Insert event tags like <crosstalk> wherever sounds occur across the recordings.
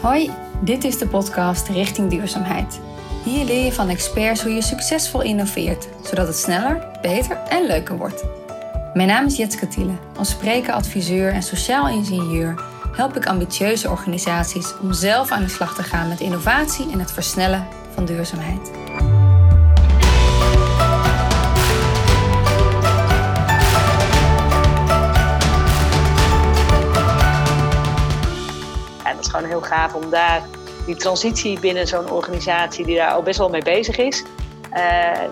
Hoi, dit is de podcast Richting Duurzaamheid. Hier leer je van experts hoe je succesvol innoveert, zodat het sneller, beter en leuker wordt. Mijn naam is Jetske Thiele. Als spreker, adviseur en sociaal ingenieur help ik ambitieuze organisaties om zelf aan de slag te gaan met innovatie en het versnellen van duurzaamheid. Heel gaaf om daar die transitie binnen zo'n organisatie die daar al best wel mee bezig is, uh,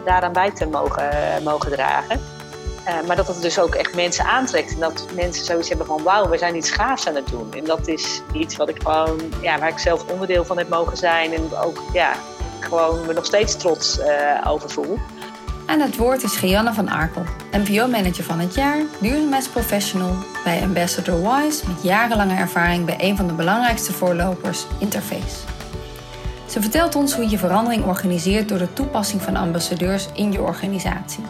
daaraan bij te mogen, mogen dragen. Uh, maar dat het dus ook echt mensen aantrekt. En dat mensen zoiets hebben van wauw, we zijn iets gaafs aan het doen. En dat is iets wat ik gewoon, ja, waar ik zelf onderdeel van heb mogen zijn. En ook ja, gewoon me nog steeds trots over voel. Aan het woord is Gianne van Arkel, MPO-manager van het jaar, duurzaamheidsprofessional bij Ambassador Wise met jarenlange ervaring bij een van de belangrijkste voorlopers, Interface. Ze vertelt ons hoe je verandering organiseert door de toepassing van ambassadeurs in je organisatie.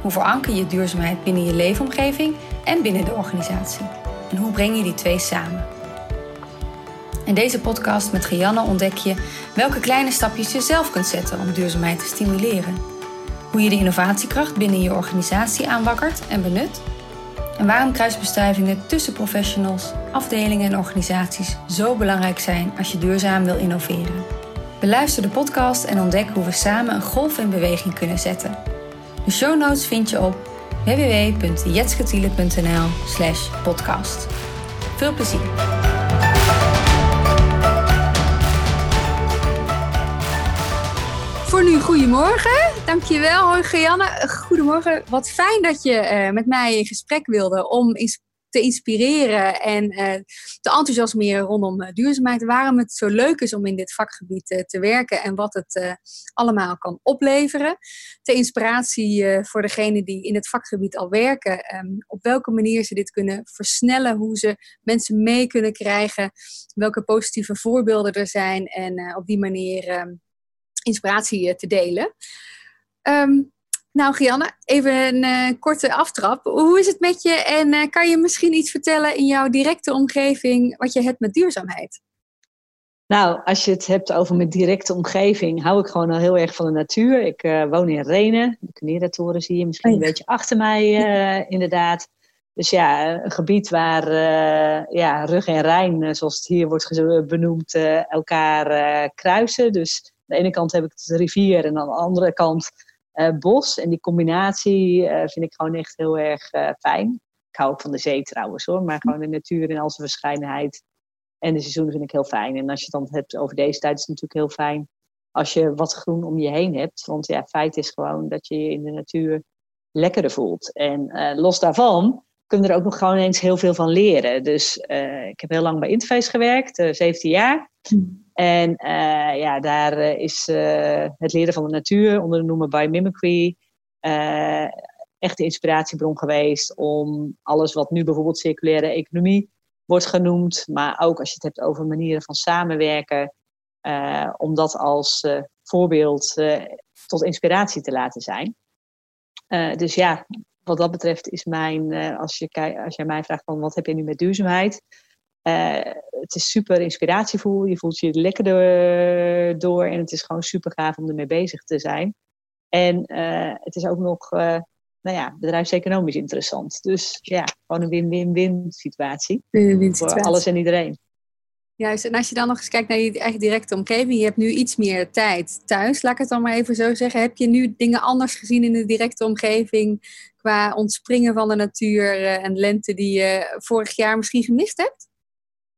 Hoe veranker je duurzaamheid binnen je leefomgeving en binnen de organisatie? En hoe breng je die twee samen? In deze podcast met Gianne ontdek je welke kleine stapjes je zelf kunt zetten om duurzaamheid te stimuleren hoe je de innovatiekracht binnen je organisatie aanwakkert en benut. En waarom kruisbestuivingen tussen professionals, afdelingen en organisaties zo belangrijk zijn als je duurzaam wil innoveren. Beluister de podcast en ontdek hoe we samen een golf in beweging kunnen zetten. De show notes vind je op www.jetsketiele.nl podcast. Veel plezier! Nu, goedemorgen. Dankjewel. Hoi Gianne. Goedemorgen. Wat fijn dat je uh, met mij in gesprek wilde om te inspireren en uh, te enthousiasmeren rondom duurzaamheid. Waarom het zo leuk is om in dit vakgebied te werken en wat het allemaal kan opleveren. Ter inspiratie voor degenen die in het vakgebied al werken. Um, op welke manier ze dit kunnen versnellen. Hoe ze mensen mee kunnen krijgen. Welke positieve voorbeelden er zijn. En op die manier um, inspiratie te delen. Um, nou, Gianne, even een uh, korte aftrap. Hoe is het met je en uh, kan je misschien iets vertellen in jouw directe omgeving wat je hebt met duurzaamheid? Nou, als je het hebt over mijn directe omgeving, hou ik gewoon al heel erg van de natuur. Ik uh, woon in Renen, de Kneeratoren zie je misschien oh, ja. een beetje achter mij, <laughs> inderdaad. Dus ja, een gebied waar ja, rug en Rijn, zoals het hier wordt benoemd, elkaar kruisen. Dus de ene kant heb ik de rivier en aan de andere kant uh, bos. En die combinatie uh, vind ik gewoon echt heel erg uh, fijn. Ik hou ook van de zee trouwens hoor, maar gewoon de natuur in al zijn verscheidenheid. En de seizoenen vind ik heel fijn. En als je het dan hebt over deze tijd, is het natuurlijk heel fijn als je wat groen om je heen hebt. Want ja, feit is gewoon dat je je in de natuur lekkerder voelt. En los daarvan kunnen er ook nog gewoon eens heel veel van leren. Dus ik heb heel lang bij Interface gewerkt, 17 jaar. Hm. En uh, ja, daar uh, is uh, het leren van de natuur onder de noemer biomimicry echt de inspiratiebron geweest om alles wat nu bijvoorbeeld circulaire economie wordt genoemd, maar ook als je het hebt over manieren van samenwerken, om dat als voorbeeld tot inspiratie te laten zijn. dus ja, wat dat betreft is mijn, als, je, als jij mij vraagt van wat heb je nu met duurzaamheid, uh, het is super inspiratievol. Je voelt je lekker door. En het is gewoon super gaaf om ermee bezig te zijn. En uh, het is ook nog, uh, nou ja, bedrijfseconomisch interessant. Dus ja, gewoon een win-win-win situatie. Win-win situatie. Voor alles en iedereen. Juist, en als je dan nog eens kijkt naar je eigen directe omgeving, je hebt nu iets meer tijd thuis, laat ik het dan maar even zo zeggen. Heb je nu dingen anders gezien in de directe omgeving qua ontspringen van de natuur en lente die je vorig jaar misschien gemist hebt?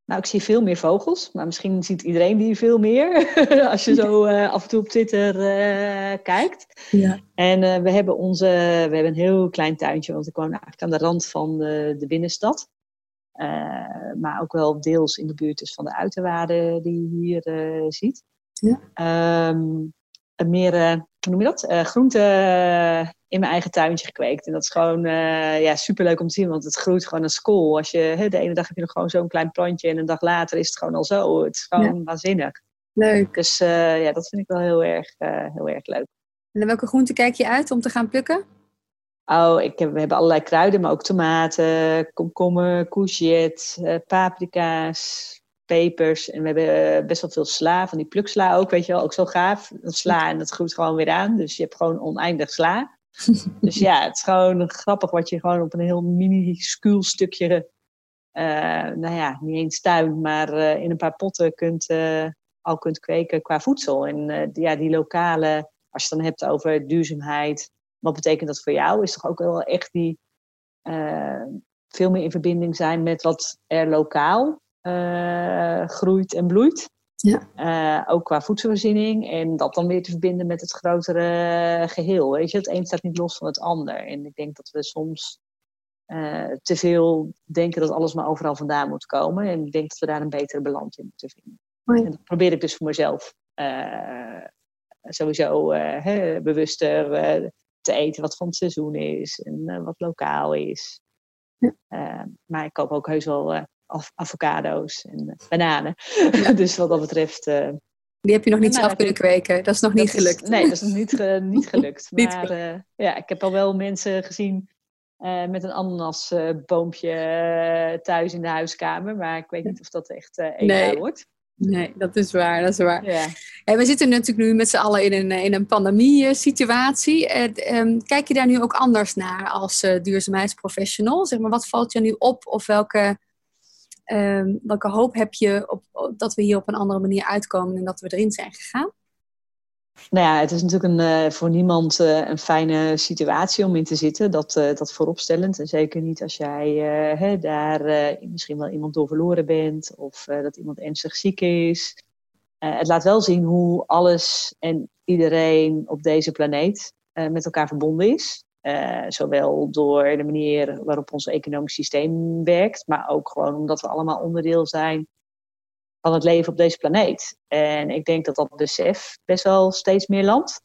Nou, ik zie veel meer vogels, maar misschien ziet iedereen die veel meer <laughs> als je zo uh, af en toe op Twitter uh, kijkt. Ja. En uh, we hebben onze, we hebben een heel klein tuintje, want ik woon eigenlijk aan de rand van de, de binnenstad. maar ook wel deels in de buurt dus van de uiterwaarden die je hier ziet. Ja. Um, meer hoe noem je dat? Uh, groente in mijn eigen tuintje gekweekt. En dat is gewoon ja, superleuk om te zien, want het groeit gewoon een school. Als je, hè, de ene dag heb je nog gewoon zo'n klein plantje en een dag later is het gewoon al zo. Het is gewoon waanzinnig. Leuk. Dus uh, ja, dat vind ik wel heel erg, heel erg leuk. En welke groenten kijk je uit om te gaan plukken? Oh, ik heb, we hebben allerlei kruiden, maar ook tomaten, komkommer, courgette, paprika's. Pepers. En we hebben best wel veel sla, van die pluksla ook, weet je wel. Ook zo gaaf. Sla en dat groeit gewoon weer aan. Dus je hebt gewoon oneindig sla. <laughs> dus ja, het is gewoon grappig wat je gewoon op een heel minuscuul stukje, uh, nou ja, niet eens tuin, maar uh, in een paar potten kunt, uh, al kunt kweken qua voedsel. En ja, die lokale, als je het dan hebt over duurzaamheid, wat betekent dat voor jou? Is toch ook wel echt die veel meer in verbinding zijn met wat er lokaal groeit en bloeit. Ja. Uh, ook qua voedselvoorziening. En dat dan weer te verbinden met het grotere geheel. Weet je, het een staat niet los van het ander. En ik denk dat we soms uh, te veel denken dat alles maar overal vandaan moet komen. En ik denk dat we daar een betere balans in moeten vinden. En dat probeer ik dus voor mezelf uh, sowieso hè, bewuster te eten wat van het seizoen is en wat lokaal is. Ja. maar ik koop ook heus wel avocado's en eh, bananen. <laughs> dus wat dat betreft. Uh, die heb je nog niet zelf kunnen kweken. Dat is nog niet gelukt. nee, dat is nog niet, <laughs> niet gelukt. maar uh, ja, ik heb al wel mensen gezien met een ananasboompje thuis in de huiskamer. Maar ik weet niet of dat echt nee. wordt. Nee, dat is waar, dat is waar. Ja. En we zitten natuurlijk nu met z'n allen in een, in een pandemie-situatie. Um, kijk je daar nu ook anders naar als duurzaamheidsprofessional? Zeg maar, wat valt je nu op of welke Um, welke hoop heb je op, dat we hier op een andere manier uitkomen en dat we erin zijn gegaan? Nou ja, het is natuurlijk een, uh, voor niemand uh, een fijne situatie om in te zitten. Dat, uh, dat vooropstellend. En zeker niet als jij hè, daar misschien wel iemand door verloren bent. Of dat iemand ernstig ziek is. het laat wel zien hoe alles en iedereen op deze planeet met elkaar verbonden is. Uh, zowel door de manier waarop ons economisch systeem werkt, maar ook gewoon omdat we allemaal onderdeel zijn van het leven op deze planeet. En ik denk dat dat besef best wel steeds meer landt.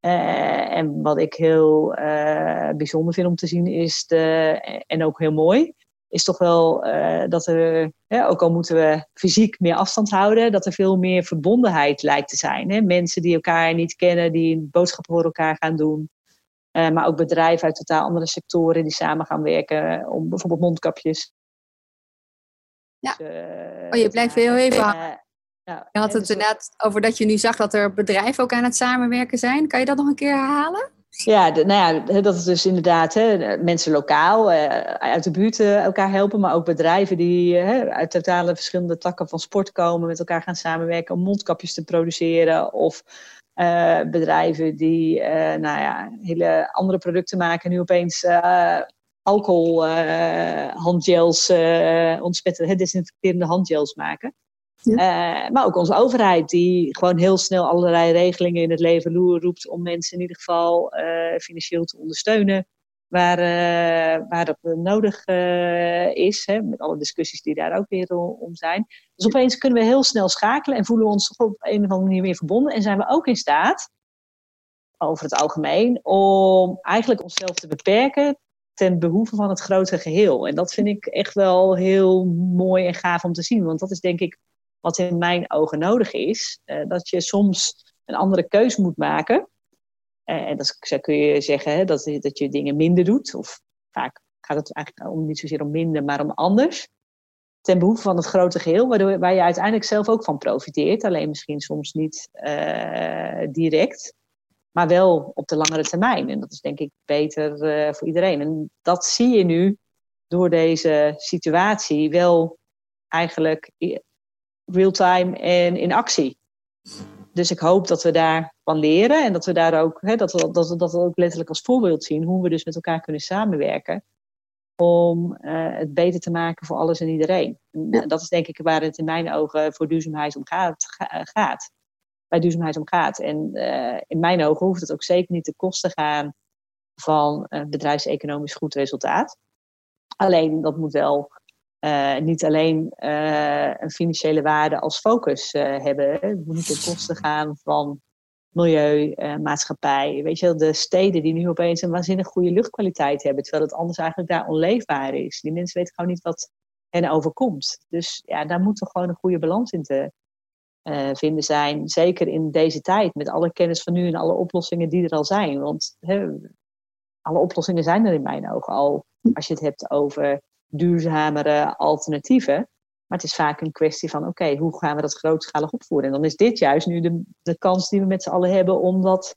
Uh, en wat ik heel uh, bijzonder vind om te zien is, de, en ook heel mooi, is toch wel dat er, ook al moeten we fysiek meer afstand houden, dat er veel meer verbondenheid lijkt te zijn. Hè? Mensen die elkaar niet kennen, die boodschappen voor elkaar gaan doen. Uh, maar ook bedrijven uit totaal andere sectoren die samen gaan werken om bijvoorbeeld mondkapjes. Ja. Dus, uh, oh, je blijft heel even uh, ja, Je had het inderdaad over dat je nu zag dat er bedrijven ook aan het samenwerken zijn. Kan je dat nog een keer herhalen? Ja, de, nou ja, dat is dus inderdaad hè, mensen lokaal uit de buurt elkaar helpen, maar ook bedrijven die uit totale verschillende takken van sport komen, met elkaar gaan samenwerken om mondkapjes te produceren of uh, bedrijven die uh, nou ja, hele andere producten maken, nu opeens uh, alcohol handgels, ontsmettende, desinfecterende handgels maken. Ja. maar ook onze overheid, die gewoon heel snel allerlei regelingen in het leven roept om mensen in ieder geval financieel te ondersteunen waar, uh, waar dat nodig uh, is. Hè, met alle discussies die daar ook weer om zijn. Dus opeens kunnen we heel snel schakelen en voelen we ons op een of andere manier weer verbonden. En zijn we ook in staat, over het algemeen, om eigenlijk onszelf te beperken ten behoeve van het grote geheel. En dat vind ik echt wel heel mooi en gaaf om te zien. Want dat is denk ik wat in mijn ogen nodig is. Uh, dat je soms een andere keus moet maken. Eh, en dat kun je zeggen dat, dat je dingen minder doet. Of vaak gaat het eigenlijk om, niet zozeer om minder, maar om anders. Ten behoeve van het grote geheel, waardoor, waar je uiteindelijk zelf ook van profiteert. Alleen misschien soms niet uh, direct, maar wel op de langere termijn. En dat is denk ik beter uh, voor iedereen. En dat zie je nu door deze situatie wel eigenlijk real-time en in actie dus ik hoop dat we daarvan leren en dat we daar ook, hè, dat, we, dat, we, dat we ook letterlijk als voorbeeld zien hoe we dus met elkaar kunnen samenwerken om uh, het beter te maken voor alles en iedereen. En dat is denk ik waar het in mijn ogen voor duurzaamheid om gaat. gaat bij duurzaamheid om gaat. En uh, in mijn ogen hoeft het ook zeker niet te kosten gaan van een bedrijfseconomisch goed resultaat. Alleen dat moet wel uh, niet alleen uh, een financiële waarde als focus uh, hebben. Het moet niet ten koste gaan van milieu, maatschappij. Weet je, de steden die nu opeens een waanzinnig goede luchtkwaliteit hebben, terwijl het anders eigenlijk daar onleefbaar is. Die mensen weten gewoon niet wat hen overkomt. Dus ja, daar moet toch gewoon een goede balans in te vinden zijn. Zeker in deze tijd, met alle kennis van nu en alle oplossingen die er al zijn. Want alle oplossingen zijn er in mijn ogen al. Als je het hebt over duurzamere alternatieven. Maar het is vaak een kwestie van, oké, hoe gaan we dat grootschalig opvoeren? En dan is dit juist nu de, de kans die we met z'n allen hebben om dat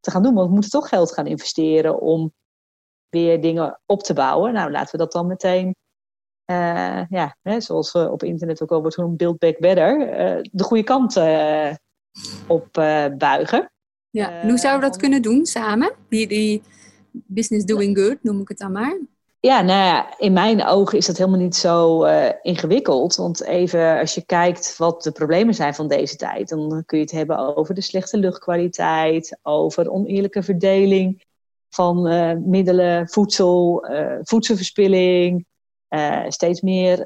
te gaan doen. Want we moeten toch geld gaan investeren om weer dingen op te bouwen. Nou, laten we dat dan meteen, uh, ja, hè, zoals we op internet ook al wordt genoemd, build back better, uh, de goede kant uh, op buigen. Ja, hoe zouden we dat kunnen doen samen? Die, die business doing good, noem ik het dan maar. Ja, nou ja, in mijn ogen is dat helemaal niet zo uh, ingewikkeld. Want even als je kijkt wat de problemen zijn van deze tijd, dan kun je het hebben over de slechte luchtkwaliteit, over oneerlijke verdeling van uh, middelen, voedsel, uh, voedselverspilling, steeds meer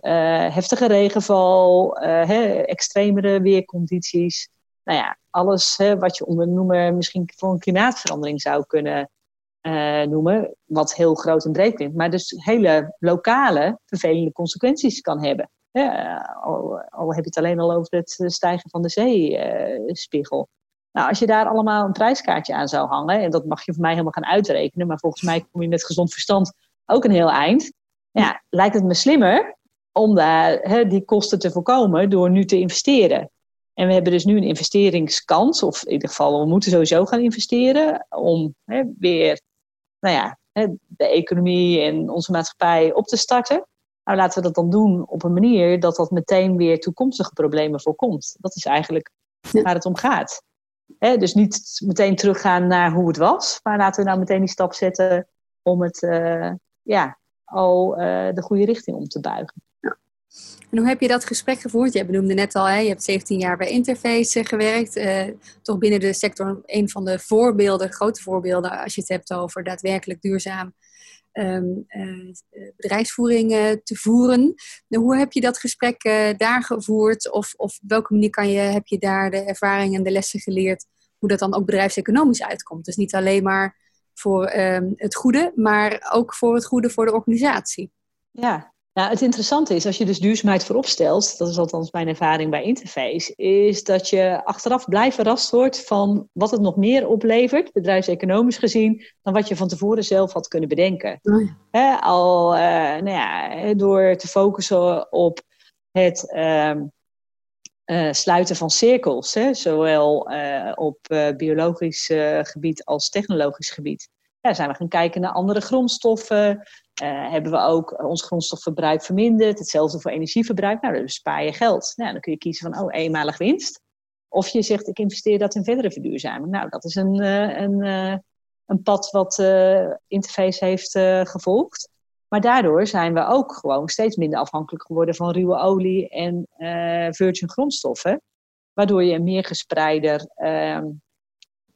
heftige regenval, hè, extremere weercondities. Nou ja, alles hè, wat je onder noemen misschien voor een klimaatverandering zou kunnen uh, noemen, wat heel groot en breed klinkt, maar dus hele lokale vervelende consequenties kan hebben. al, al, heb je het alleen al over het stijgen van de zeespiegel. nou, als je daar allemaal een prijskaartje aan zou hangen, en dat mag je voor mij helemaal gaan uitrekenen, maar volgens mij kom je met gezond verstand ook een heel eind. Ja, lijkt het me slimmer om daar die kosten te voorkomen door nu te investeren. En we hebben dus nu een investeringskans, of in ieder geval, we moeten sowieso gaan investeren om weer nou ja, de economie en onze maatschappij op te starten. Nou, laten we dat dan doen op een manier dat dat meteen weer toekomstige problemen voorkomt. Dat is eigenlijk waar het om gaat. dus niet meteen teruggaan naar hoe het was, maar laten we nou meteen die stap zetten om het uh, ja, al uh, de goede richting om te buigen. En hoe heb je dat gesprek gevoerd? Je benoemde net al, hè, je hebt 17 jaar bij Interface gewerkt. Uh, toch binnen de sector een van de voorbeelden, grote voorbeelden, als je het hebt over daadwerkelijk duurzaam um, bedrijfsvoering te voeren. Nou, hoe heb je dat gesprek daar gevoerd? Of, op welke manier kan je, heb je daar de ervaring en de lessen geleerd hoe dat dan ook bedrijfseconomisch uitkomt? Dus niet alleen maar voor um, het goede, maar ook voor het goede voor de organisatie. Ja, nou, het interessante is, als je dus duurzaamheid voorop stelt, dat is althans mijn ervaring bij Interface, is dat je achteraf blij verrast wordt van wat het nog meer oplevert, bedrijfseconomisch gezien, dan wat je van tevoren zelf had kunnen bedenken. Oh al uh, nou ja, door te focussen op het uh, uh, sluiten van cirkels, hè, zowel eh, op biologisch gebied als technologisch gebied. Ja, zijn we gaan kijken naar andere grondstoffen, uh, hebben we ook ons grondstofverbruik verminderd. Hetzelfde voor energieverbruik. Nou, dan spaar je geld. Nou, dan kun je kiezen van, oh, eenmalig winst. Of je zegt, ik investeer dat in verdere verduurzaming. Nou, dat is een, uh, een, uh, een pad wat Interface heeft gevolgd. Maar daardoor zijn we ook gewoon steeds minder afhankelijk geworden van ruwe olie en virgin grondstoffen. Waardoor je meer gespreider ehm,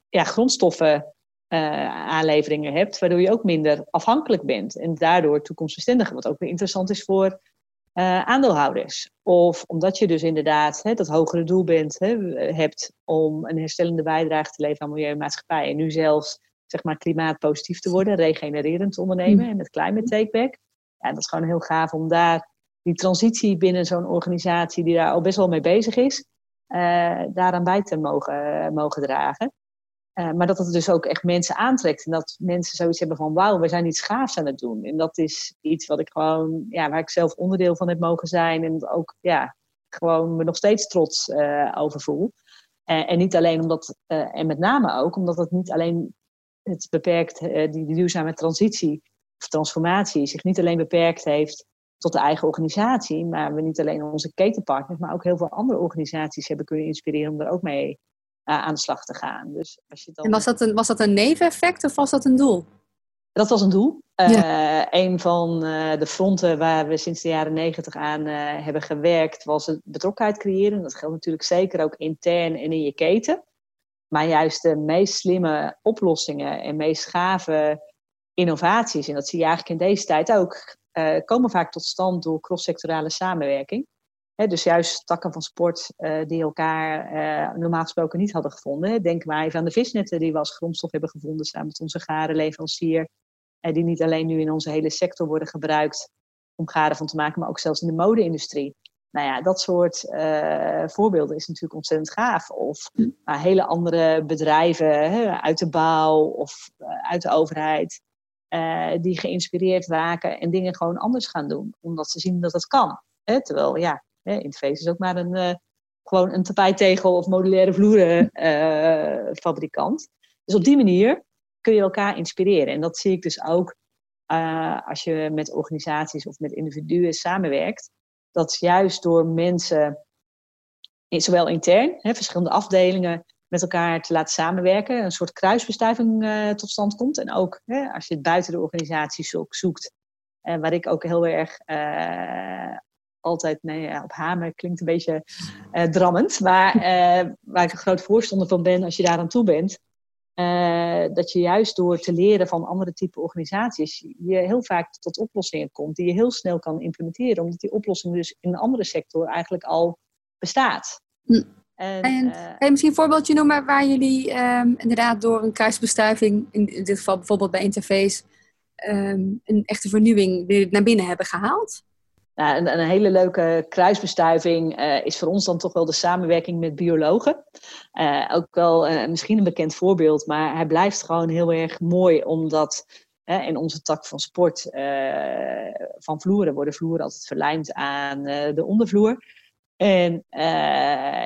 ja, grondstoffen uh, aanleveringen hebt, waardoor je ook minder afhankelijk bent en daardoor toekomstbestendiger, wat ook weer interessant is voor uh, aandeelhouders. Of omdat je dus inderdaad hè, dat hogere doel bent, hè, hebt om een herstellende bijdrage te leveren aan milieu en maatschappij en nu zelfs zeg maar klimaatpositief te worden, regenererend te ondernemen mm. en met climate takeback. Ja, dat is gewoon heel gaaf om daar die transitie binnen zo'n organisatie die daar al best wel mee bezig is, uh, daaraan bij te mogen, mogen dragen. Uh, maar dat het dus ook echt mensen aantrekt. En dat mensen zoiets hebben van wauw, we zijn iets gaafs aan het doen. En dat is iets wat ik gewoon, ja, waar ik zelf onderdeel van heb mogen zijn. En ook ja, gewoon me nog steeds trots uh, over voel. Uh, en niet alleen omdat, en met name ook omdat het niet alleen het beperkt, die, die duurzame transitie of transformatie zich niet alleen beperkt heeft tot de eigen organisatie, maar we niet alleen onze ketenpartners, maar ook heel veel andere organisaties hebben kunnen inspireren om er ook mee aan de slag te gaan. Dus als je dan... En was dat, een, was dat een neveneffect of was dat een doel? Dat was een doel. Uh, een van uh, de fronten waar we sinds de jaren negentig aan hebben gewerkt was het betrokkenheid creëren. Dat geldt natuurlijk zeker ook intern en in je keten. Maar juist de meest slimme oplossingen en meest gave innovaties, en dat zie je eigenlijk in deze tijd ook, komen vaak tot stand door cross-sectorale samenwerking dus juist takken van sport uh, die elkaar uh, normaal gesproken niet hadden gevonden. Denk maar even aan de visnetten die we als grondstof hebben gevonden samen met onze garenleverancier. Uh, die niet alleen nu in onze hele sector worden gebruikt om garen van te maken, maar ook zelfs in de mode-industrie. Nou ja, dat soort voorbeelden is natuurlijk ontzettend gaaf. Of hm. hele andere bedrijven hè, uit de bouw of uit de overheid. die geïnspireerd raken en dingen gewoon anders gaan doen. Omdat ze zien dat het kan. Hè? Terwijl ja, Interface is ook maar een, gewoon een tapijttegel of modulaire vloerenfabrikant. dus op die manier kun je elkaar inspireren. En dat zie ik dus ook als je met organisaties of met individuen samenwerkt. Dat juist door mensen, zowel intern, hè, verschillende afdelingen, met elkaar te laten samenwerken, een soort kruisbestuiving uh, tot stand komt. En ook hè, als je het buiten de organisatie zoekt, en waar ik ook heel erg uh, altijd, nee, op hamer klinkt een beetje uh, drammend, maar <laughs> waar ik een groot voorstander van ben als je daar aan toe bent, dat je juist door te leren van andere type organisaties, je heel vaak tot oplossingen komt die je heel snel kan implementeren, omdat die oplossing dus in een andere sector eigenlijk al bestaat. Hm. En, en kan je misschien een voorbeeldje noemen waar jullie um, inderdaad door een kruisbestuiving, in dit geval bijvoorbeeld bij Interface, um, een echte vernieuwing weer naar binnen hebben gehaald? Nou, een, hele leuke kruisbestuiving uh, is voor ons dan toch wel de samenwerking met biologen. Uh, ook wel misschien een bekend voorbeeld, maar hij blijft gewoon heel erg mooi omdat in onze tak van sport van vloeren worden vloeren altijd verlijmd aan de ondervloer. En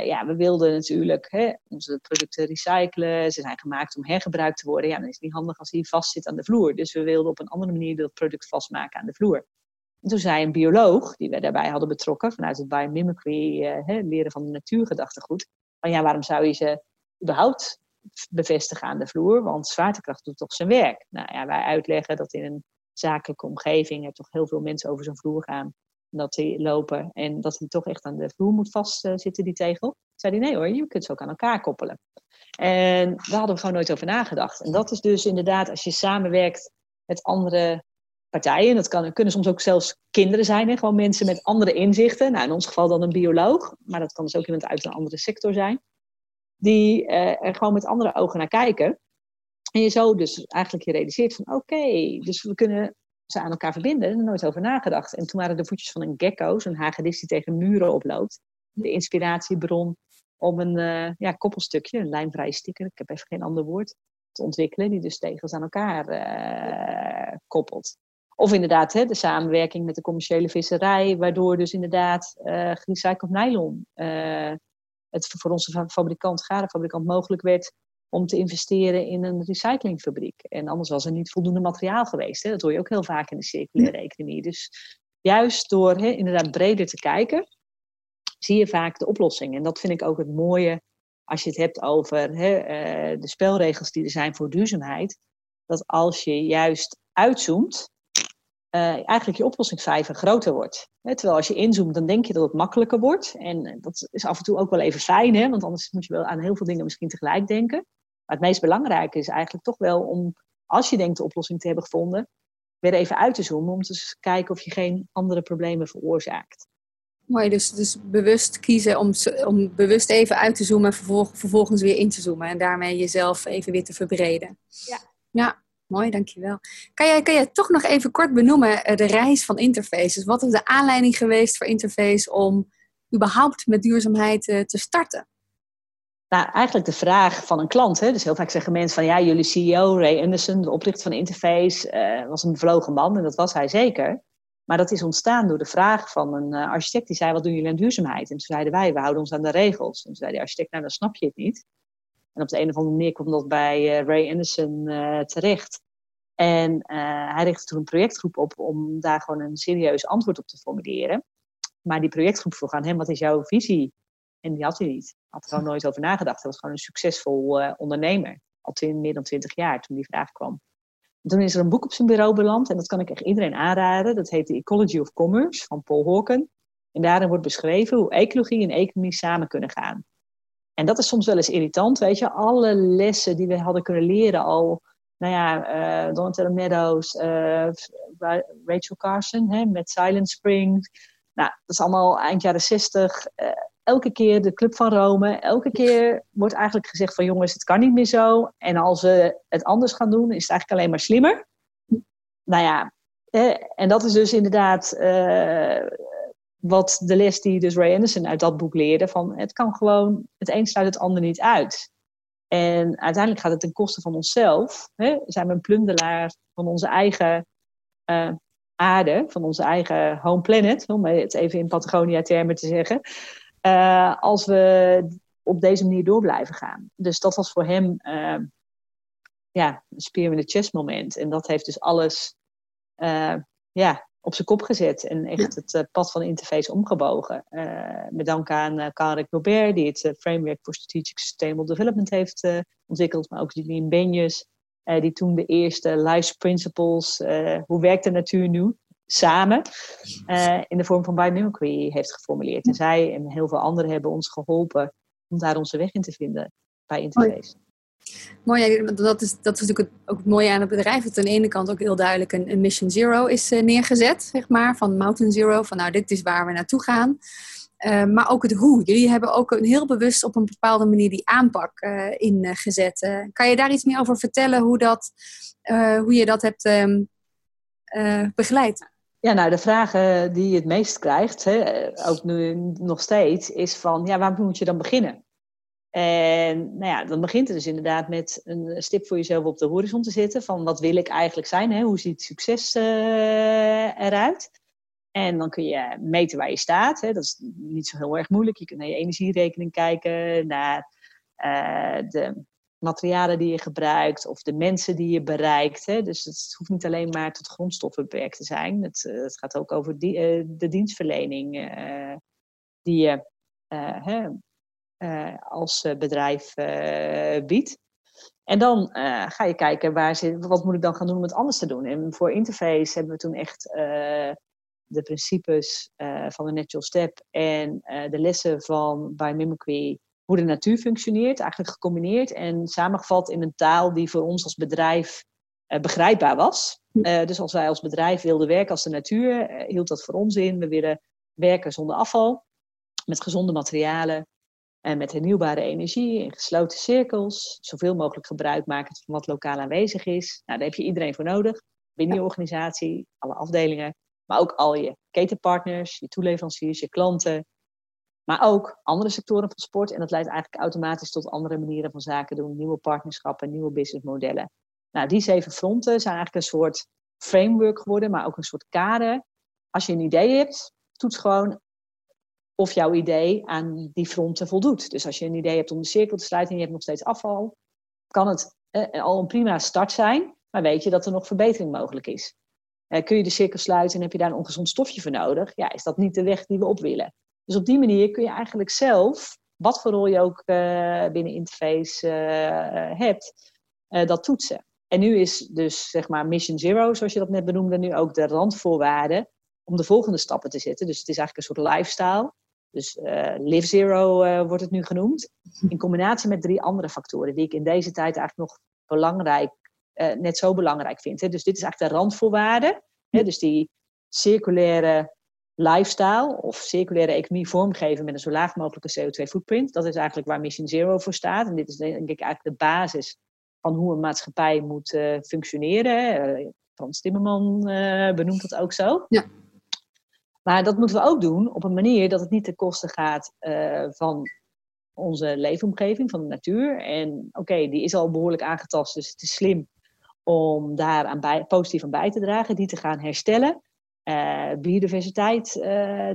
ja, we wilden natuurlijk hè, onze producten recyclen. Ze zijn gemaakt om hergebruikt te worden. Ja, dan is het niet handig als die vastzit aan de vloer. Dus we wilden op een andere manier dat product vastmaken aan de vloer. En toen zei een bioloog, die we daarbij hadden betrokken, vanuit het biomimicry, uh, leren van de natuurgedachtegoed, van ja, waarom zou je ze überhaupt bevestigen aan de vloer? Want zwaartekracht doet toch zijn werk. Nou ja, wij uitleggen dat in een zakelijke omgeving er toch heel veel mensen over zo'n vloer gaan dat die lopen en dat hij toch echt aan de vloer moet vastzitten, die tegel. Zei hij, nee hoor, je kunt ze ook aan elkaar koppelen. En daar hadden we gewoon nooit over nagedacht. En dat is dus inderdaad, als je samenwerkt met andere partijen, dat kan, kunnen soms ook zelfs kinderen zijn, hè? gewoon mensen met andere inzichten. Nou, in ons geval dan een bioloog, maar dat kan dus ook iemand uit een andere sector zijn. Die uh, er gewoon met andere ogen naar kijken. En je zo dus eigenlijk je realiseert van oké, dus we kunnen ze aan elkaar verbinden. Er nooit over nagedacht. En toen waren de voetjes van een gecko, zo'n hagedis die tegen muren oploopt. De inspiratiebron om een uh, ja, koppelstukje, een lijnvrije sticker, ik heb even geen ander woord, te ontwikkelen, die dus tegels aan elkaar uh, koppelt. Of inderdaad hè, de samenwerking met de commerciële visserij, waardoor dus inderdaad uh, gerecycled nylon het voor onze fabrikant, garenfabrikant, mogelijk werd om te investeren in een recyclingfabriek. En anders was er niet voldoende materiaal geweest. Hè? Dat hoor je ook heel vaak in de circulaire economie. Dus juist door hè, inderdaad breder te kijken, zie je vaak de oplossing. En dat vind ik ook het mooie als je het hebt over hè, uh, de spelregels die er zijn voor duurzaamheid. Dat als je juist uitzoomt, uh, eigenlijk je oplossingsvijver groter wordt. Hè, terwijl als je inzoomt, dan denk je dat het makkelijker wordt. En dat is af en toe ook wel even fijn, hè, want anders moet je wel aan heel veel dingen misschien tegelijk denken. Maar het meest belangrijke is eigenlijk toch wel om, als je denkt de oplossing te hebben gevonden, weer even uit te zoomen om te kijken of je geen andere problemen veroorzaakt. Mooi, dus, dus bewust kiezen om, om bewust even uit te zoomen en vervolgens weer in te zoomen. En daarmee jezelf even weer te verbreden. Ja. Ja, mooi, dankjewel. Kan jij, kan jij toch nog even kort benoemen eh, de reis van Interfaces? Wat is de aanleiding geweest voor Interface om überhaupt met duurzaamheid eh, te starten? Nou, eigenlijk de vraag van een klant. Hè? Dus heel vaak zeggen mensen van ja, jullie CEO Ray Anderson, de oprichter van Interface, uh, was een bevlogen man en dat was hij zeker. Maar dat is ontstaan door de vraag van een architect die zei: Wat doen jullie aan duurzaamheid? En toen zeiden wij: We houden ons aan de regels. En toen zei de architect: Nou, dan snap je het niet. En op de een of andere manier kwam dat bij uh, Ray Anderson terecht. En hij richtte toen een projectgroep op om daar gewoon een serieus antwoord op te formuleren. Maar die projectgroep vroeg aan hem: Wat is jouw visie en die had hij niet. Had er gewoon nooit over nagedacht. Hij was gewoon een succesvol ondernemer. Al meer dan twintig jaar toen die vraag kwam. En toen is er een boek op zijn bureau beland. En dat kan ik echt iedereen aanraden. Dat heet The Ecology of Commerce van Paul Hawken. En daarin wordt beschreven hoe ecologie en economie samen kunnen gaan. En dat is soms wel eens irritant, weet je. Alle lessen die we hadden kunnen leren al... Nou ja, uh, Donatello Meadows, uh, Rachel Carson hè, met Silent Spring. Nou, dat is allemaal eind jaren zestig. Uh, elke keer de Club van Rome, elke keer wordt eigenlijk gezegd van jongens, het kan niet meer zo. En als we het anders gaan doen, is het eigenlijk alleen maar slimmer. Nou ja, en dat is dus inderdaad wat de les die dus Ray Anderson uit dat boek leerde. Van het kan gewoon, het een sluit het ander niet uit. En uiteindelijk gaat het ten koste van onszelf. Hè? Zijn we een plunderaar van onze eigen uh, aarde, van onze eigen home planet, om het even in Patagonia-termen te zeggen, als we op deze manier door blijven gaan. Dus dat was voor hem ja, een speer in de chest moment. En dat heeft dus alles ja, op zijn kop gezet en echt het uh, pad van interface omgebogen. Uh, met dank aan uh, Karel Gobert, die het Framework for Strategic Sustainable Development heeft ontwikkeld, maar ook Janine Benjes, die toen de eerste Life Principles, hoe werkt de natuur nu, samen in de vorm van biomimicry heeft geformuleerd. En zij en heel veel anderen hebben ons geholpen om daar onze weg in te vinden bij interface. Mooi, dat is, dat is natuurlijk ook het mooie aan het bedrijf. Dat aan de ene kant ook heel duidelijk een, een Mission Zero is uh, neergezet, zeg maar, van Mountain Zero. Van nou, dit is waar we naartoe gaan. Uh, maar ook het hoe. Jullie hebben ook een heel bewust op een bepaalde manier die aanpak uh, ingezet. kan je daar iets meer over vertellen hoe, dat, hoe je dat hebt um, begeleid? Ja, nou, de vragen die je het meest krijgt, hè, ook nu nog steeds, is van, ja, waar moet je dan beginnen? En nou ja, dan begint het dus inderdaad met een stip voor jezelf op de horizon te zetten. Van wat wil ik eigenlijk zijn? Hè? Hoe ziet succes uh, eruit? En dan kun je meten waar je staat. Hè? Dat is niet zo heel erg moeilijk. Je kunt naar je energierekening kijken, naar uh, de materialen die je gebruikt of de mensen die je bereikt. Hè? Dus het hoeft niet alleen maar tot grondstoffen beperkt te zijn. Het, uh, het gaat ook over die, de dienstverlening die je uh, als eh, bedrijf uh, biedt. En dan ga je kijken, waar zit, wat moet ik dan gaan doen om het anders te doen? En voor Interface hebben we toen echt de principes van de Natural Step en de lessen van Biomimicry, hoe de natuur functioneert, eigenlijk gecombineerd en samengevat in een taal die voor ons als bedrijf begrijpbaar was. dus als wij als bedrijf wilden werken als de natuur, hield dat voor ons in. We willen werken zonder afval, met gezonde materialen, en met hernieuwbare energie, in gesloten cirkels, zoveel mogelijk gebruik maken van wat lokaal aanwezig is. Nou, daar heb je iedereen voor nodig. Binnen je organisatie, alle afdelingen, maar ook al je ketenpartners, je toeleveranciers, je klanten. Maar ook andere sectoren van sport. En dat leidt eigenlijk automatisch tot andere manieren van zaken doen. Nieuwe partnerschappen, nieuwe businessmodellen. Nou, die zeven fronten zijn eigenlijk een soort framework geworden, maar ook een soort kader. Als je een idee hebt, toets gewoon of jouw idee aan die fronten voldoet. Dus als je een idee hebt om de cirkel te sluiten en je hebt nog steeds afval, kan het eh, al een prima start zijn, maar weet je dat er nog verbetering mogelijk is. Eh, kun je de cirkel sluiten en heb je daar een ongezond stofje voor nodig? Ja, is dat niet de weg die we op willen? Dus op die manier kun je eigenlijk zelf, wat voor rol je ook uh, binnen Interface uh, hebt, dat toetsen. En nu is dus zeg maar Mission Zero, zoals je dat net benoemde, nu ook de randvoorwaarden om de volgende stappen te zetten. Dus het is eigenlijk een soort lifestyle. Dus uh, Live Zero uh, wordt het nu genoemd. In combinatie met drie andere factoren die ik in deze tijd eigenlijk nog belangrijk, uh, net zo belangrijk vind. Hè. Dus dit is eigenlijk de randvoorwaarde. Hè. Dus die circulaire lifestyle of circulaire economie vormgeven met een zo laag mogelijke CO2-footprint. Dat is eigenlijk waar Mission Zero voor staat. En dit is denk ik eigenlijk de basis van hoe een maatschappij moet functioneren. Frans Timmerman benoemt dat ook zo. Ja. Maar dat moeten we ook doen op een manier dat het niet ten koste gaat uh, van onze leefomgeving, van de natuur. En oké, die is al behoorlijk aangetast, dus het is slim om daar aan bij, positief aan bij te dragen, die te gaan herstellen. Uh, biodiversiteit, uh,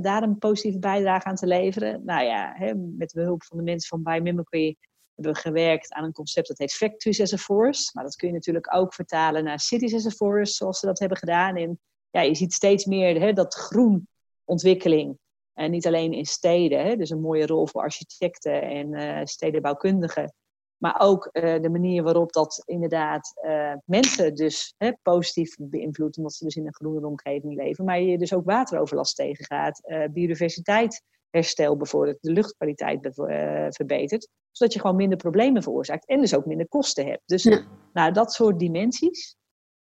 daar een positieve bijdrage aan te leveren. Nou ja, hè, met behulp van de mensen van Biomimicry hebben we gewerkt aan een concept dat heet Factories as a Force. Maar dat kun je natuurlijk ook vertalen naar Cities as a Force, zoals ze dat hebben gedaan. En ja, je ziet steeds meer hè, dat groen ontwikkeling. En niet alleen in steden, hè, dus een mooie rol voor architecten en uh, stedenbouwkundigen. Maar ook uh, de manier waarop dat inderdaad uh, mensen dus hè, positief beïnvloedt, omdat ze dus in een groene omgeving leven. Maar je dus ook wateroverlast tegengaat, biodiversiteit herstel bijvoorbeeld, de luchtkwaliteit verbetert. Zodat je gewoon minder problemen veroorzaakt en dus ook minder kosten hebt. Dus nou, dat soort dimensies.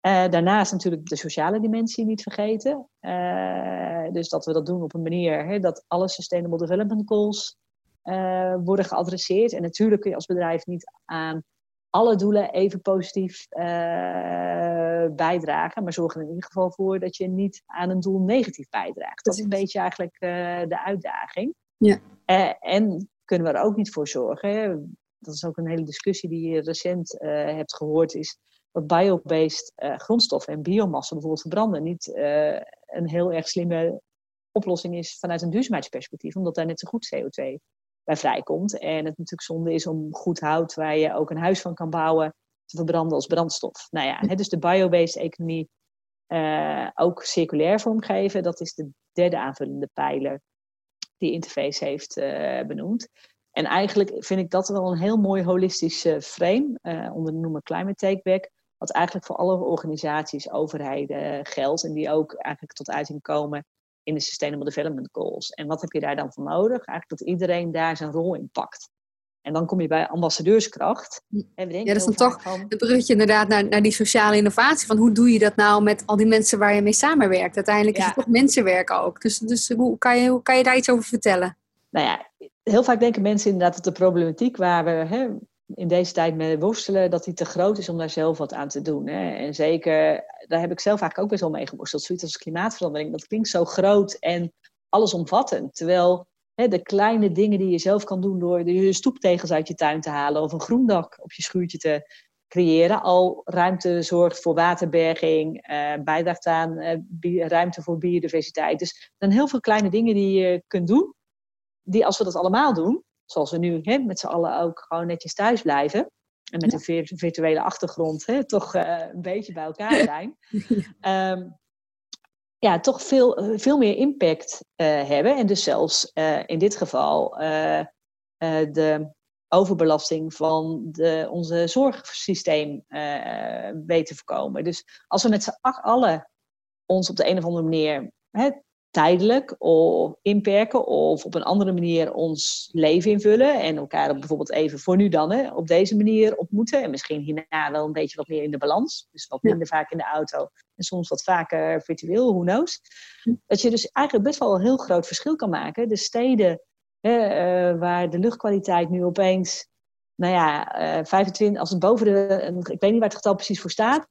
Uh, daarnaast natuurlijk de sociale dimensie niet vergeten. Uh, dus dat we dat doen op een manier hè, dat alle Sustainable Development Goals uh, worden geadresseerd. En natuurlijk kun je als bedrijf niet aan alle doelen even positief bijdragen. Maar zorg er in ieder geval voor dat je niet aan een doel negatief bijdraagt. Dat is een beetje eigenlijk de uitdaging. Ja. en kunnen we er ook niet voor zorgen. Hè? Dat is ook een hele discussie die je recent hebt gehoord. Is dat biobased uh, grondstoffen en biomassa bijvoorbeeld verbranden niet een heel erg slimme oplossing is vanuit een duurzaamheidsperspectief, omdat daar net zo goed CO2 bij vrijkomt. En het natuurlijk zonde is om goed hout waar je ook een huis van kan bouwen te verbranden als brandstof. Nou ja, dus de biobased economie uh, ook circulair vormgeven, dat is de derde aanvullende pijler die Interface heeft benoemd. En eigenlijk vind ik dat wel een heel mooi holistisch frame onder de noemer Climate Takeback. Wat eigenlijk voor alle organisaties, overheden geldt. En die ook eigenlijk tot uiting komen in de Sustainable Development Goals. En wat heb je daar dan voor nodig? Eigenlijk dat iedereen daar zijn rol in pakt. En dan kom je bij ambassadeurskracht. En we ja, dat is dan toch van... een bruggetje inderdaad naar, naar die sociale innovatie. Van hoe doe je dat nou met al die mensen waar je mee samenwerkt? Uiteindelijk is het toch mensenwerk ook. Dus, dus hoe, kan je, hoe kan je daar iets over vertellen? Nou ja, heel vaak denken mensen inderdaad dat de problematiek waar we hè, in deze tijd mee worstelen, dat die te groot is om daar zelf wat aan te doen. Hè. En zeker, daar heb ik zelf eigenlijk ook best wel mee geworsteld. Zoiets als klimaatverandering, dat klinkt zo groot en allesomvattend. Terwijl hè, de kleine dingen die je zelf kan doen door de stoeptegels uit je tuin te halen of een groendak op je schuurtje te creëren, al ruimte zorgt voor waterberging, eh, bijdraagt aan eh, ruimte voor biodiversiteit. Dus zijn heel veel kleine dingen die je kunt doen, die als we dat allemaal doen, zoals we nu hè, met z'n allen ook gewoon netjes thuis blijven. En met een virtuele achtergrond hè, toch uh, een beetje bij elkaar <laughs> zijn. um, ja, toch veel, eh, veel meer impact uh, hebben. En dus zelfs uh, in dit geval de overbelasting van de, onze zorgsysteem weten voorkomen. Dus als we met z'n allen ons op de een of andere manier hè, tijdelijk of inperken of op een andere manier ons leven invullen en elkaar bijvoorbeeld even voor nu dan hè, op deze manier ontmoeten en misschien hierna wel een beetje wat meer in de balans, dus wat minder vaak in de auto en soms wat vaker virtueel, who knows. Hm. Dat je dus eigenlijk best wel een heel groot verschil kan maken. De steden hè, uh, waar de luchtkwaliteit nu opeens, nou ja, uh, eh, 25, als het boven de, ik weet niet waar het getal precies voor staat,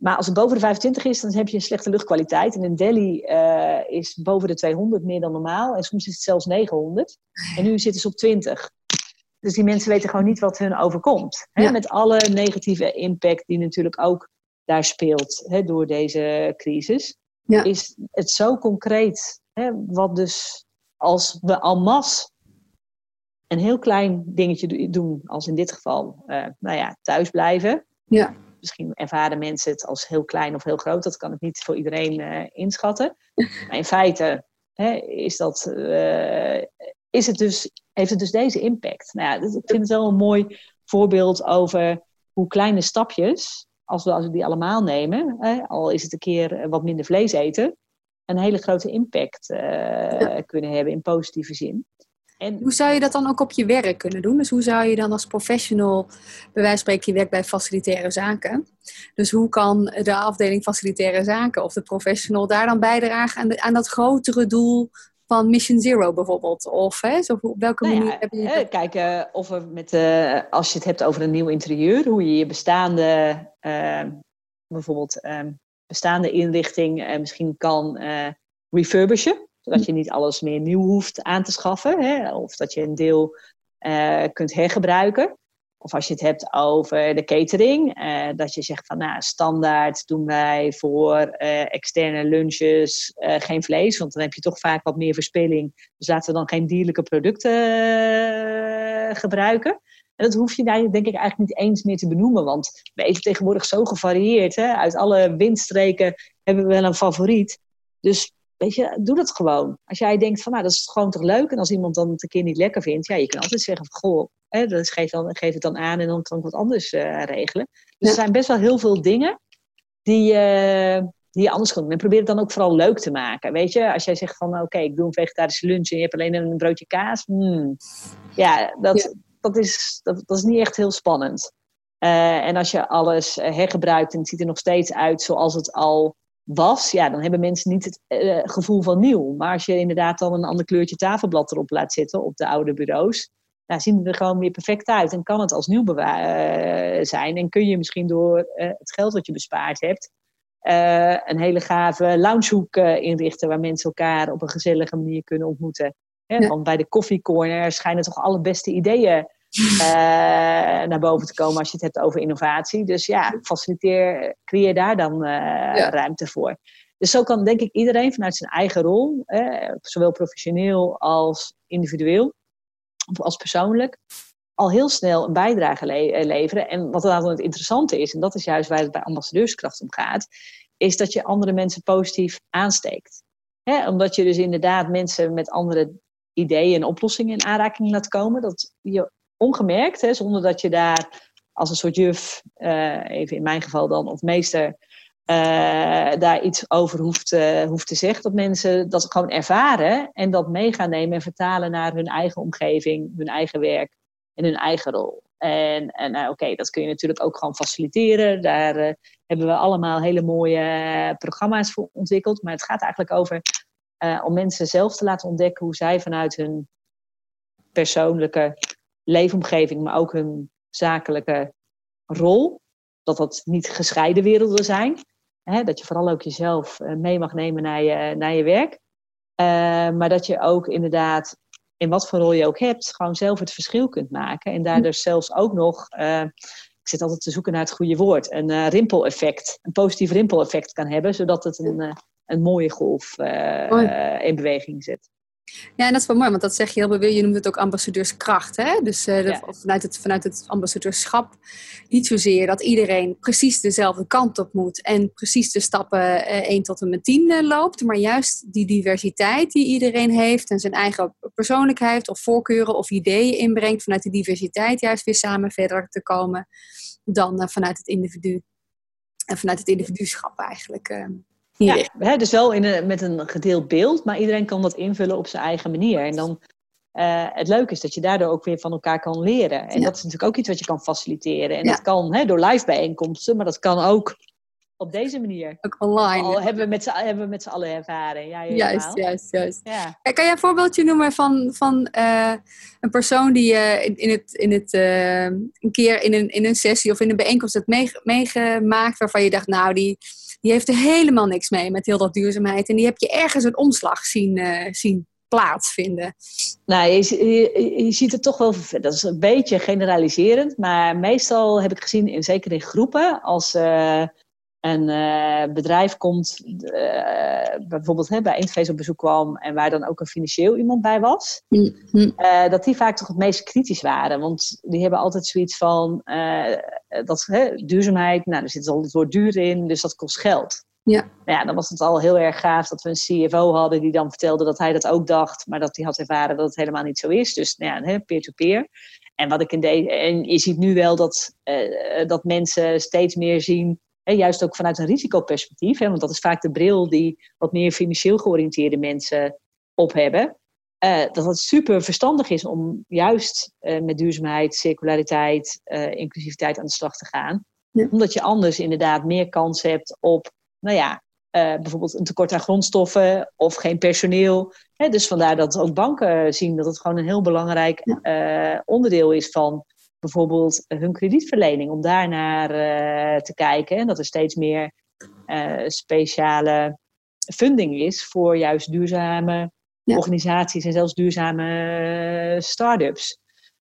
maar als het boven de 25 is, dan heb je een slechte luchtkwaliteit. En in Delhi uh, is boven de 200 meer dan normaal. En soms is het zelfs 900. En nu zitten ze op 20. Dus die mensen weten gewoon niet wat hun overkomt. Hè? Met alle negatieve impact die natuurlijk ook daar speelt hè, door deze crisis. Ja. Is het zo concreet. Hè, wat dus als we al mas een heel klein dingetje doen, als in dit geval, uh, nou ja, thuis blijven. Ja misschien ervaren mensen het als heel klein of heel groot. Dat kan ik niet voor iedereen uh, inschatten. <laughs> Maar in feite hè, is dat, uh, is het dus, heeft het dus deze impact. Nou ja, ik vind het wel een mooi voorbeeld over hoe kleine stapjes, als we, als we die allemaal nemen, hè, al is het een keer eh, wat minder vlees eten, een hele grote impact uh, kunnen hebben in positieve zin. En hoe zou je dat dan ook op je werk kunnen doen? Dus hoe zou je dan als professional, bij wijze van spreken, je werkt bij facilitaire zaken. Dus hoe kan de afdeling facilitaire zaken of de professional daar dan bijdragen aan, aan dat grotere doel van Mission Zero bijvoorbeeld? Of hè, zo, op welke nou manier heb je... kijken of we met, uh, als je het hebt over een nieuw interieur, hoe je je bestaande, uh, bijvoorbeeld uh, bestaande inrichting eh, misschien kan refurbishen zodat je niet alles meer nieuw hoeft aan te schaffen. Hè? Of dat je een deel uh, kunt hergebruiken. Of als je het hebt over de catering, uh, dat je zegt van nou, standaard doen wij voor uh, externe lunches geen vlees, want dan heb je toch vaak wat meer verspilling. Dus laten we dan geen dierlijke producten gebruiken. En dat hoef je daar denk ik eigenlijk niet eens meer te benoemen, want we eten tegenwoordig zo gevarieerd. Hè? Uit alle windstreken hebben we wel een favoriet. Dus Weet je, doe dat gewoon. Als jij denkt van, nou, dat is gewoon toch leuk. En als iemand dan het een keer niet lekker vindt, ja, je kan altijd zeggen van, goh, hè, dus geef, dan, geef het dan aan en dan kan ik wat anders uh, regelen. Dus er zijn best wel heel veel dingen die, uh, die je anders kan doen. En probeer het dan ook vooral leuk te maken. Weet je, als jij zegt van, oké, ik doe een vegetarische lunch en je hebt alleen een broodje kaas. Hmm. Ja, dat, Dat, is, dat, dat is niet echt heel spannend. Uh, en als je alles hergebruikt en het ziet er nog steeds uit zoals het al was, ja, dan hebben mensen niet het uh, gevoel van nieuw. Maar als je inderdaad dan een ander kleurtje tafelblad erop laat zitten op de oude bureaus, nou, zien er gewoon weer perfect uit en kan het als nieuw uh, zijn. En kun je misschien door uh, het geld wat je bespaard hebt, een hele gave loungehoek inrichten waar mensen elkaar op een gezellige manier kunnen ontmoeten. Ja. Want bij de koffiecorner schijnen toch alle beste ideeën naar boven te komen als je het hebt over innovatie. Dus ja, faciliteer, creëer daar dan ruimte voor. Dus zo kan denk ik iedereen vanuit zijn eigen rol, zowel professioneel als individueel, of als persoonlijk, al heel snel een bijdrage leveren. En wat dan het interessante is, en dat is juist waar het bij ambassadeurskracht om gaat, is dat je andere mensen positief aansteekt. omdat je dus inderdaad mensen met andere ideeën en oplossingen in aanraking laat komen. Dat je ongemerkt, zonder dat je daar als een soort juf, uh, even in mijn geval dan, of meester, uh, daar iets over hoeft, uh, hoeft te zeggen. Dat mensen dat gewoon ervaren en dat mee gaan nemen en vertalen naar hun eigen omgeving, hun eigen werk en hun eigen rol. En, en oké, dat kun je natuurlijk ook gewoon faciliteren. Daar hebben we allemaal hele mooie programma's voor ontwikkeld. Maar het gaat eigenlijk over om mensen zelf te laten ontdekken hoe zij vanuit hun persoonlijke leefomgeving, maar ook hun zakelijke rol, dat dat niet gescheiden werelden zijn. Hè, dat je vooral ook jezelf mee mag nemen naar je, naar je werk. maar dat je ook inderdaad in wat voor rol je ook hebt, gewoon zelf het verschil kunt maken. En daardoor zelfs ook nog, uh, ik zit altijd te zoeken naar het goede woord, een uh, rimpeleffect, een positief rimpeleffect kan hebben, zodat het een, een mooie golf in beweging zet. Ja, en dat is wel mooi, want dat zeg je heel bewust. Je noemt het ook ambassadeurskracht. Hè? Dus uh, vanuit, het, vanuit het ambassadeurschap niet zozeer dat iedereen precies dezelfde kant op moet en precies de stappen uh, eh, 1 tot en met 10 uh, eh, loopt, maar juist die diversiteit die iedereen heeft en zijn eigen persoonlijkheid of voorkeuren of ideeën inbrengt, vanuit die diversiteit juist weer samen verder te komen dan vanuit het individu. En vanuit het individuschap eigenlijk. Ja, hè, dus wel in een, met een gedeeld beeld, maar iedereen kan dat invullen op zijn eigen manier. En dan uh, het leuke is dat je daardoor ook weer van elkaar kan leren. En dat is natuurlijk ook iets wat je kan faciliteren. En dat kan hè, door live bijeenkomsten, maar dat kan ook op deze manier. Ook online. Al hebben we met z'n, hebben we met z'n allen ervaren. Ja, juist, juist, juist. Ja. Kan jij een voorbeeldje noemen van, van uh, een persoon die uh, in, in, het, in het, een keer in een, in een sessie of in een bijeenkomst hebt meegemaakt waarvan je dacht, nou, die, die heeft er helemaal niks mee met heel dat duurzaamheid. En die heb je ergens een omslag zien, uh, zien plaatsvinden. Nou, je, ziet het toch wel, dat is een beetje generaliserend, maar meestal heb ik gezien, in, zeker in groepen, als uh, een uh, bedrijf komt, uh, bijvoorbeeld hè, bij Eendfeest op bezoek kwam en waar dan ook een financieel iemand bij was, mm -hmm. dat die vaak toch het meest kritisch waren. Want die hebben altijd zoiets van, dat hè, duurzaamheid, nou, er zit al het woord duur in, dus dat kost geld. Ja. Nou ja, dan was het al heel erg gaaf dat we een CFO hadden die dan vertelde dat hij dat ook dacht, maar dat hij had ervaren dat het helemaal niet zo is. Dus nou ja, peer-to-peer. En wat ik in deze. En je ziet nu wel dat, dat mensen steeds meer zien juist ook vanuit een risicoperspectief, hè, want dat is vaak de bril die wat meer financieel georiënteerde mensen op hebben. Uh, dat het super verstandig is om juist uh, met duurzaamheid, circulariteit, uh, inclusiviteit aan de slag te gaan. Ja. Omdat je anders inderdaad meer kans hebt op, nou ja, bijvoorbeeld een tekort aan grondstoffen of geen personeel. Hè, dus vandaar dat ook banken zien dat het gewoon een heel belangrijk ja. onderdeel is van bijvoorbeeld hun kredietverlening, om daarnaar uh, te kijken. En dat er steeds meer uh, speciale funding is voor juist duurzame organisaties en zelfs duurzame uh, start-ups.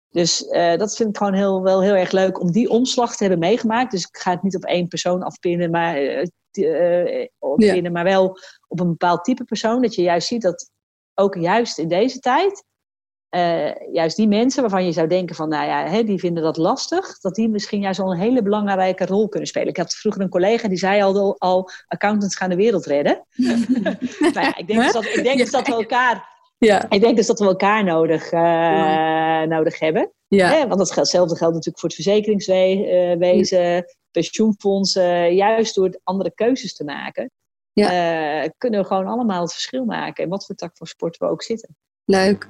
Dus dat vind ik gewoon heel, wel heel erg leuk om die omslag te hebben meegemaakt. Dus ik ga het niet op één persoon afpinnen, maar, oppinnen, ja. maar wel op een bepaald type persoon. Dat je juist ziet dat ook juist in deze tijd uh, juist die mensen waarvan je zou denken van, nou ja, hè, die vinden dat lastig, dat die misschien juist al een hele belangrijke rol kunnen spelen. Ik had vroeger een collega die zei al, al accountants gaan de wereld redden. <laughs> nou ja, ik denk, dus dat, ik denk dus dat we elkaar, ja. ik denk dus dat we elkaar nodig, uh, ja. nodig hebben. Ja. Hè, want dat geldt, natuurlijk voor het verzekeringswezen, pensioenfondsen. Juist door andere keuzes te maken, ja. kunnen we gewoon allemaal het verschil maken. En wat voor tak voor sport we ook zitten. Leuk.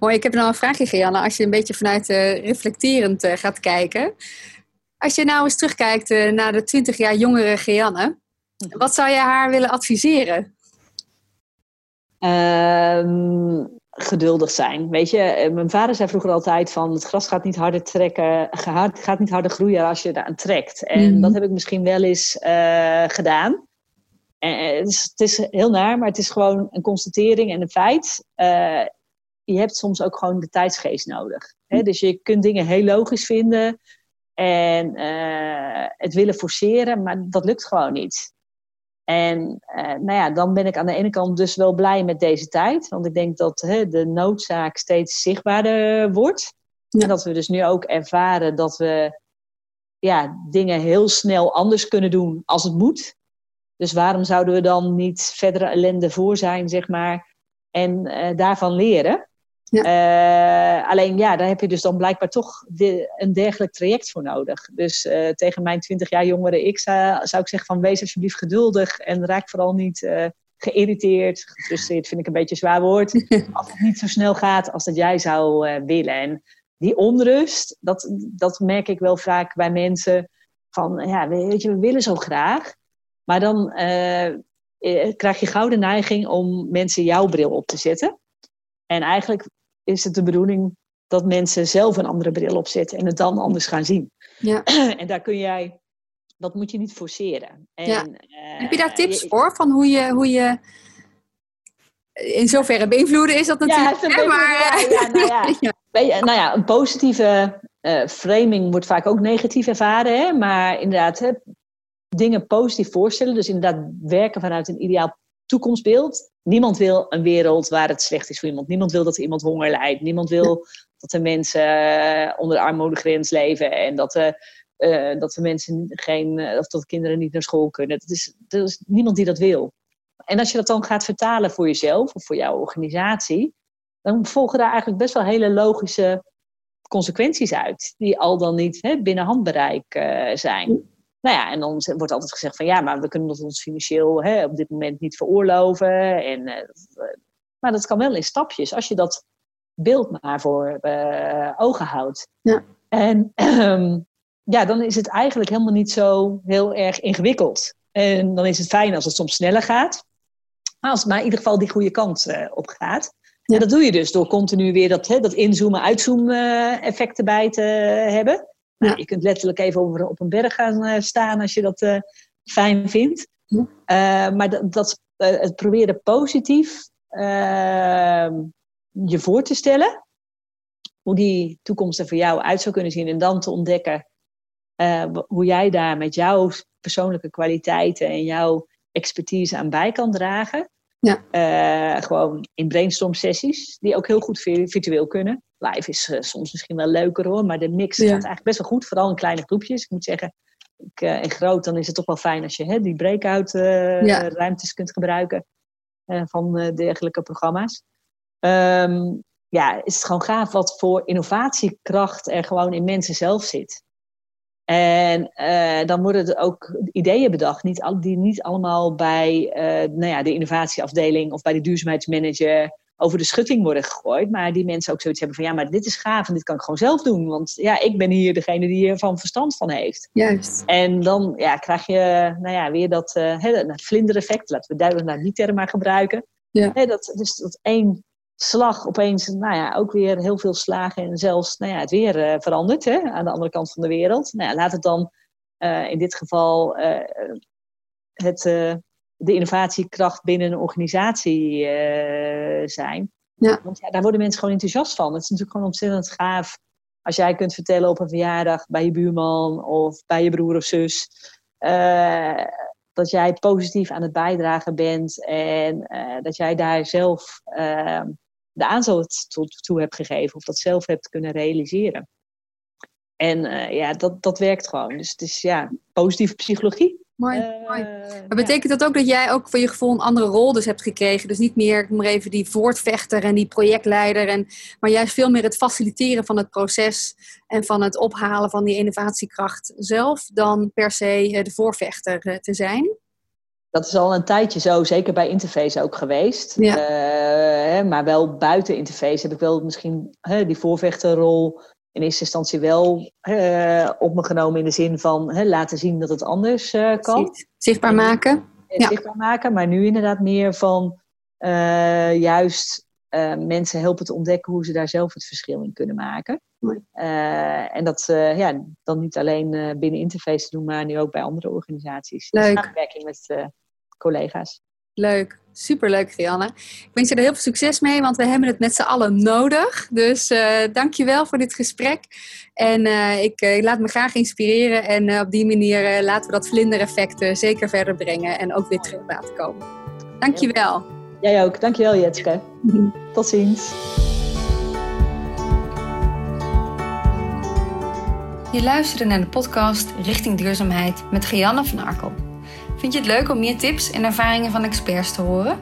Mooi, ik heb nog een vraagje, Gianne. Als je een beetje vanuit uh, reflecterend uh, gaat kijken. Als je nou eens terugkijkt uh, naar de 20 jaar jongere Gianne. Mhm. Wat zou je haar willen adviseren? Um, geduldig zijn. Weet je, mijn vader zei vroeger altijd van... het gras gaat niet harder trekken, gaat niet harder groeien als je eraan trekt. En mm. dat heb ik misschien wel eens gedaan. En het, is, het is heel naar, maar het is gewoon een constatering en een feit. Uh, je hebt soms ook gewoon de tijdsgeest nodig. Hè? Dus je kunt dingen heel logisch vinden en het willen forceren, maar dat lukt gewoon niet. En nou ja, dan ben ik aan de ene kant dus wel blij met deze tijd. Want ik denk dat de noodzaak steeds zichtbaarder wordt. En dat we dus nu ook ervaren dat we ja, dingen heel snel anders kunnen doen als het moet. Dus waarom zouden we dan niet verdere ellende voor zijn, zeg maar, en uh, daarvan leren? Ja. Uh, alleen ja, daar heb je dus dan blijkbaar toch de, een dergelijk traject voor nodig. Dus uh, tegen mijn 20 jaar jongere ik zou, zou ik zeggen van wees alsjeblieft geduldig en raak vooral niet geïrriteerd. Gefrustreerd vind ik een beetje een zwaar woord. <laughs> als het niet zo snel gaat als dat jij zou willen. En die onrust, dat, dat merk ik wel vaak bij mensen. Van, ja, weet je, we willen zo graag. Maar dan uh, krijg je gauw de neiging om mensen jouw bril op te zetten. En eigenlijk is het de bedoeling dat mensen zelf een andere bril opzetten en het dan anders gaan zien. Ja. <clears throat> en daar kun jij, dat moet je niet forceren. En, ja. uh, Heb je daar tips voor? Van hoe je, hoe je in zoverre beïnvloeden is dat natuurlijk. Ja, maar, ja, <laughs> nou ja. nou ja, een positieve uh, framing wordt vaak ook negatief ervaren. Hè? Maar inderdaad, hè, dingen positief voorstellen. Dus inderdaad werken vanuit een ideaal toekomstbeeld. Niemand wil een wereld waar het slecht is voor iemand. Niemand wil dat iemand honger lijdt. Niemand wil dat de mensen uh, onder de armoedegrens leven. En dat de, uh, dat de mensen geen, of dat de kinderen niet naar school kunnen. Dat is, er is niemand die dat wil. En als je dat dan gaat vertalen voor jezelf of voor jouw organisatie, dan volgen daar eigenlijk best wel hele logische consequenties uit, die al dan niet hè, binnen handbereik uh, zijn. Nou ja, en dan wordt altijd gezegd van ja, maar we kunnen ons financieel hè, op dit moment niet veroorloven. En, uh, maar dat kan wel in stapjes, als je dat beeld maar voor uh, ogen houdt. Ja. En ja, dan is het eigenlijk helemaal niet zo heel erg ingewikkeld. En dan is het fijn als het soms sneller gaat. Maar als het maar in ieder geval die goede kant uh, op gaat. Ja. dat doe je dus door continu weer dat, hè, dat inzoomen, uitzoomen effect erbij te hebben. Nou, je kunt letterlijk even over, op een berg gaan uh, staan als je dat fijn vindt. maar dat, dat het proberen positief je voor te stellen. Hoe die toekomst er voor jou uit zou kunnen zien. En dan te ontdekken hoe jij daar met jouw persoonlijke kwaliteiten en jouw expertise aan bij kan dragen. Ja. Uh, gewoon in brainstorm sessies, die ook heel goed virtueel kunnen. Live is uh, soms misschien wel leuker hoor, maar de mix gaat eigenlijk best wel goed, vooral in kleine groepjes. Ik moet zeggen, ik, uh, in groot dan is het toch wel fijn als je hè, die breakout ja. ruimtes kunt gebruiken van dergelijke programma's. Um, ja, is het gewoon gaaf wat voor innovatiekracht er gewoon in mensen zelf zit. En uh, dan worden er ook ideeën bedacht, niet al, die niet allemaal bij uh, nou ja, de innovatieafdeling of bij de duurzaamheidsmanager over de schutting worden gegooid. Maar die mensen ook zoiets hebben van ja, maar dit is gaaf en dit kan ik gewoon zelf doen. Want ja, ik ben hier degene die hier van verstand van heeft. Juist. En dan ja, krijg je nou ja, weer dat, uh, vlindereffect. Laten we duidelijk naar die term maar gebruiken. Ja. Dat, dus dat één slag opeens, nou ja, ook weer heel veel slagen en zelfs nou ja, het weer uh, verandert hè, aan de andere kant van de wereld. Nou ja, laat het dan uh, in dit geval uh, het, de innovatiekracht binnen een organisatie zijn. Ja. Want ja, daar worden mensen gewoon enthousiast van. Het is natuurlijk gewoon ontzettend gaaf als jij kunt vertellen op een verjaardag bij je buurman of bij je broer of zus. dat jij positief aan het bijdragen bent en dat jij daar zelf de aanzet toe, toe hebt gegeven of dat zelf hebt kunnen realiseren. En uh, ja, dat, dat werkt gewoon. Dus het is ja, positieve psychologie. Mooi, uh, mooi. Maar betekent dat ook dat jij ook voor je gevoel een andere rol dus hebt gekregen? Dus niet meer maar even die voortvechter en die projectleider, en, maar juist veel meer het faciliteren van het proces en van het ophalen van die innovatiekracht zelf, dan per se de voorvechter te zijn? Dat is al een tijdje zo, zeker bij Interface ook geweest. Ja. Uh, maar wel buiten Interface heb ik wel misschien uh, die voorvechterrol in eerste instantie wel uh, op me genomen in de zin van laten zien dat het anders kan. Zichtbaar maken. ja. Zichtbaar maken, maar nu inderdaad meer van juist mensen helpen te ontdekken hoe ze daar zelf het verschil in kunnen maken. en dat ja, dan niet alleen binnen Interface te doen, maar nu ook bij andere organisaties. Leuk. samenwerking met collega's. Leuk. Superleuk, Rianne. Ik wens je er heel veel succes mee, want we hebben het met z'n allen nodig. Dus uh, dank je wel voor dit gesprek. En uh, ik uh, laat me graag inspireren. En op die manier laten we dat vlindereffect zeker verder brengen. En ook weer terug laten komen. Dank je wel. Jij ook. Dank je wel, Jetske. <laughs> Tot ziens. Je luisterde naar de podcast Richting Duurzaamheid met Gianne van Arkel. Vind je het leuk om meer tips en ervaringen van experts te horen?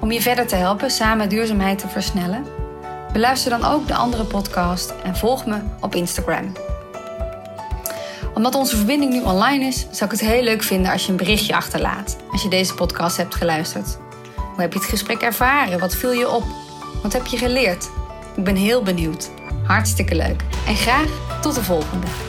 Om je verder te helpen samen duurzaamheid te versnellen? Beluister dan ook de andere podcast en volg me op Instagram. Omdat onze verbinding nu online is, zou ik het heel leuk vinden als je een berichtje achterlaat als je deze podcast hebt geluisterd. Hoe heb je het gesprek ervaren? Wat viel je op? Wat heb je geleerd? Ik ben heel benieuwd. Hartstikke leuk. En graag tot de volgende.